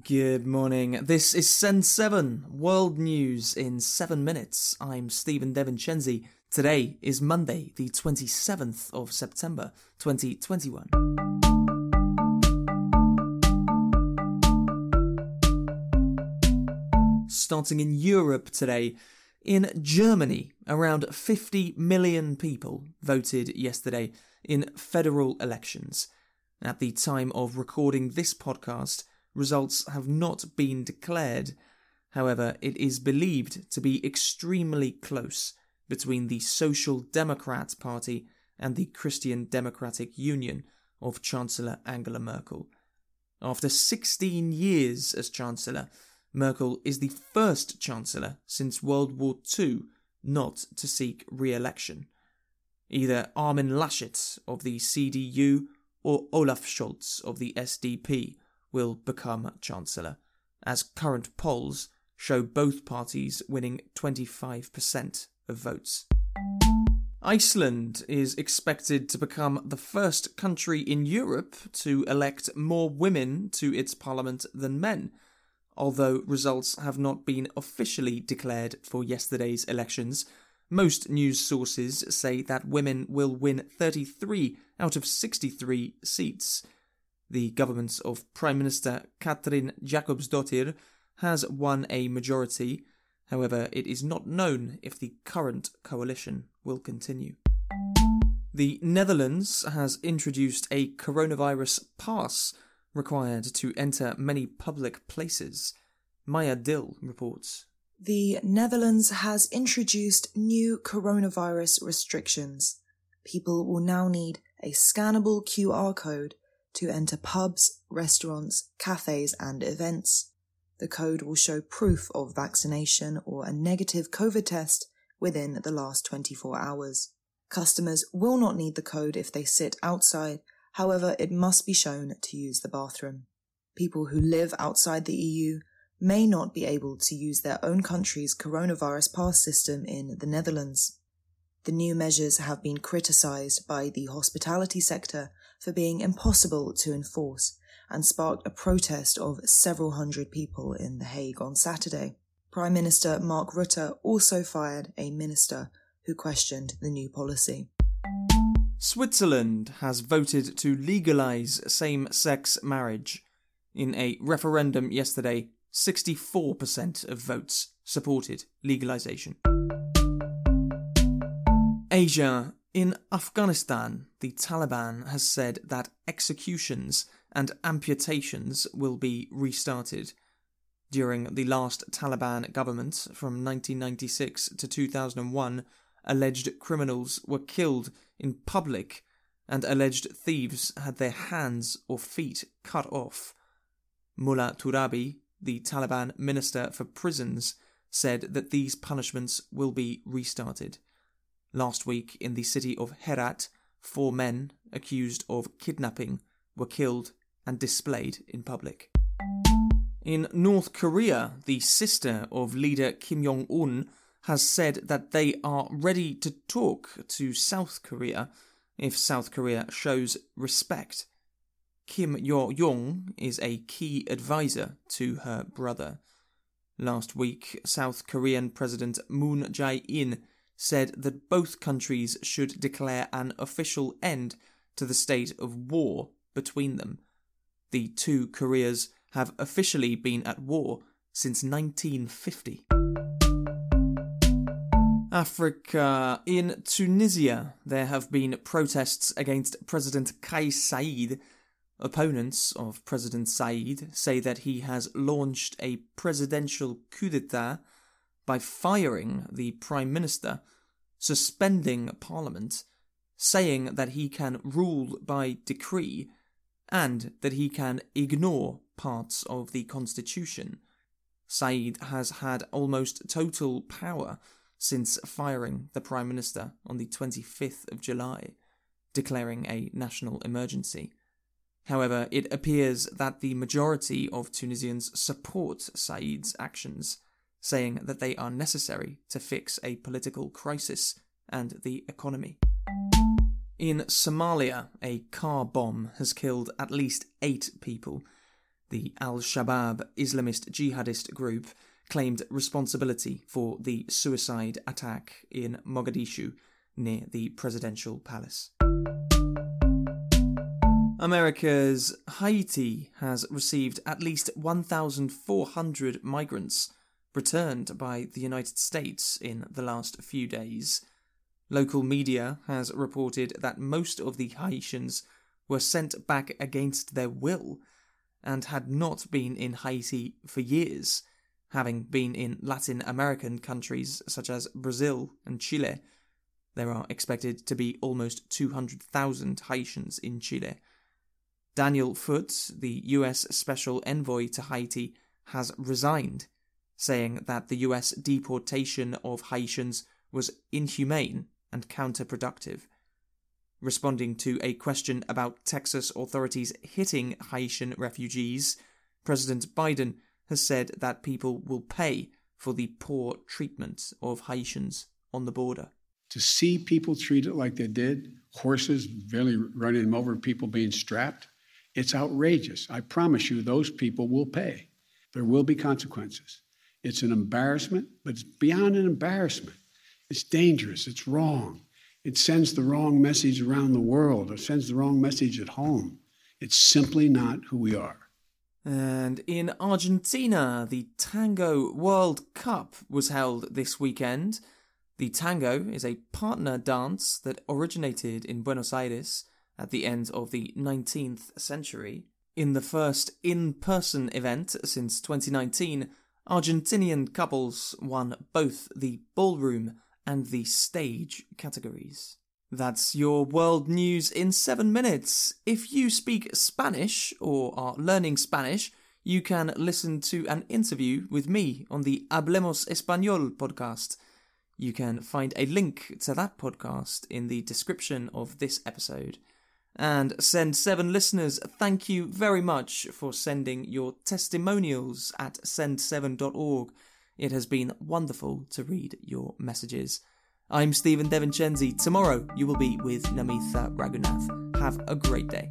Good morning. This is Send 7, World News in 7 minutes. I'm Stephen Devincenzi. Today is Monday, the 27th of September, 2021. Starting in Europe today, in Germany, around 50 million people voted yesterday in federal elections. At the time of recording this podcast, results have not been declared. However, it is believed to be extremely close between the Social Democrat Party and the Christian Democratic Union of Chancellor Angela Merkel. After 16 years as Chancellor, Merkel is the first Chancellor since World War II not to seek re election. Either Armin Laschet of the CDU or Olaf Scholz of the SDP will become Chancellor, as current polls show both parties winning 25% of votes. Iceland is expected to become the first country in Europe to elect more women to its parliament than men, although results have not been officially declared for yesterday's elections. Most news sources say that women will win 33 out of 63 seats, the government of Prime Minister Katrin Jakobsdottir has won a majority. However, it is not known if the current coalition will continue. The Netherlands has introduced a coronavirus pass required to enter many public places. Maya Dill reports. The Netherlands has introduced new coronavirus restrictions. People will now need a scannable QR code to enter pubs, restaurants, cafes, and events. The code will show proof of vaccination or a negative COVID test within the last 24 hours. Customers will not need the code if they sit outside, however, it must be shown to use the bathroom. People who live outside the EU may not be able to use their own country's coronavirus pass system in the Netherlands. The new measures have been criticised by the hospitality sector for being impossible to enforce and sparked a protest of several hundred people in The Hague on Saturday. Prime Minister Mark Rutte also fired a minister who questioned the new policy. Switzerland has voted to legalise same sex marriage. In a referendum yesterday, 64% of votes supported legalisation. Asia. In Afghanistan, the Taliban has said that executions and amputations will be restarted. During the last Taliban government from 1996 to 2001, alleged criminals were killed in public and alleged thieves had their hands or feet cut off. Mullah Turabi, the Taliban minister for prisons, said that these punishments will be restarted. Last week, in the city of Herat, four men accused of kidnapping were killed and displayed in public. In North Korea, the sister of leader Kim Jong un has said that they are ready to talk to South Korea if South Korea shows respect. Kim Yo Jong is a key advisor to her brother. Last week, South Korean President Moon Jae in said that both countries should declare an official end to the state of war between them. The two Koreas have officially been at war since 1950. Africa. In Tunisia, there have been protests against President Kais Saied. Opponents of President Saied say that he has launched a presidential coup d'etat by firing the Prime Minister suspending Parliament, saying that he can rule by decree, and that he can ignore parts of the Constitution. Saied has had almost total power since firing the Prime Minister on the 25th of July, declaring a national emergency. However, it appears that the majority of Tunisians support Saied's actions saying that they are necessary to fix a political crisis and the economy. In Somalia, a car bomb has killed at least eight people. the Al Shabaab Islamist jihadist group, claimed responsibility for the suicide attack in Mogadishu near the presidential palace. America's Haiti has received at least 1,400 migrants returned by the United States in the last few days. Local media has reported that most of the Haitians were sent back against their will and had not been in Haiti for years, having been in Latin American countries such as Brazil and Chile. There are expected to be almost 200,000 Haitians in Chile. Daniel Foote, the US Special Envoy to Haiti, has resigned, saying that the US deportation of Haitians was inhumane and counterproductive. Responding to a question about Texas authorities hitting Haitian refugees, President Biden has said that people will pay for the poor treatment of Haitians on the border. To see people treated like they did, horses barely running them over, people being strapped, it's outrageous. I promise you, those people will pay. There will be consequences. It's an embarrassment, but it's beyond an embarrassment. It's dangerous. It's wrong. It sends the wrong message around the world. It sends the wrong message at home. It's simply not who we are. And in Argentina, the Tango World Cup was held this weekend. The tango is a partner dance that originated in Buenos Aires at the end of the 19th century. In the first in person event since 2019, Argentinian couples won both the ballroom and the stage categories. That's your world news in seven minutes. If you speak Spanish or are learning Spanish, you can listen to an interview with me on the Hablemos Español podcast. You can find a link to that podcast in the description of this episode. And Send 7 listeners, thank you very much for sending your testimonials at send7.org. It has been wonderful to read your messages. I'm Stephen Devincenzi. Tomorrow you will be with Namitha Raghunath. Have a great day.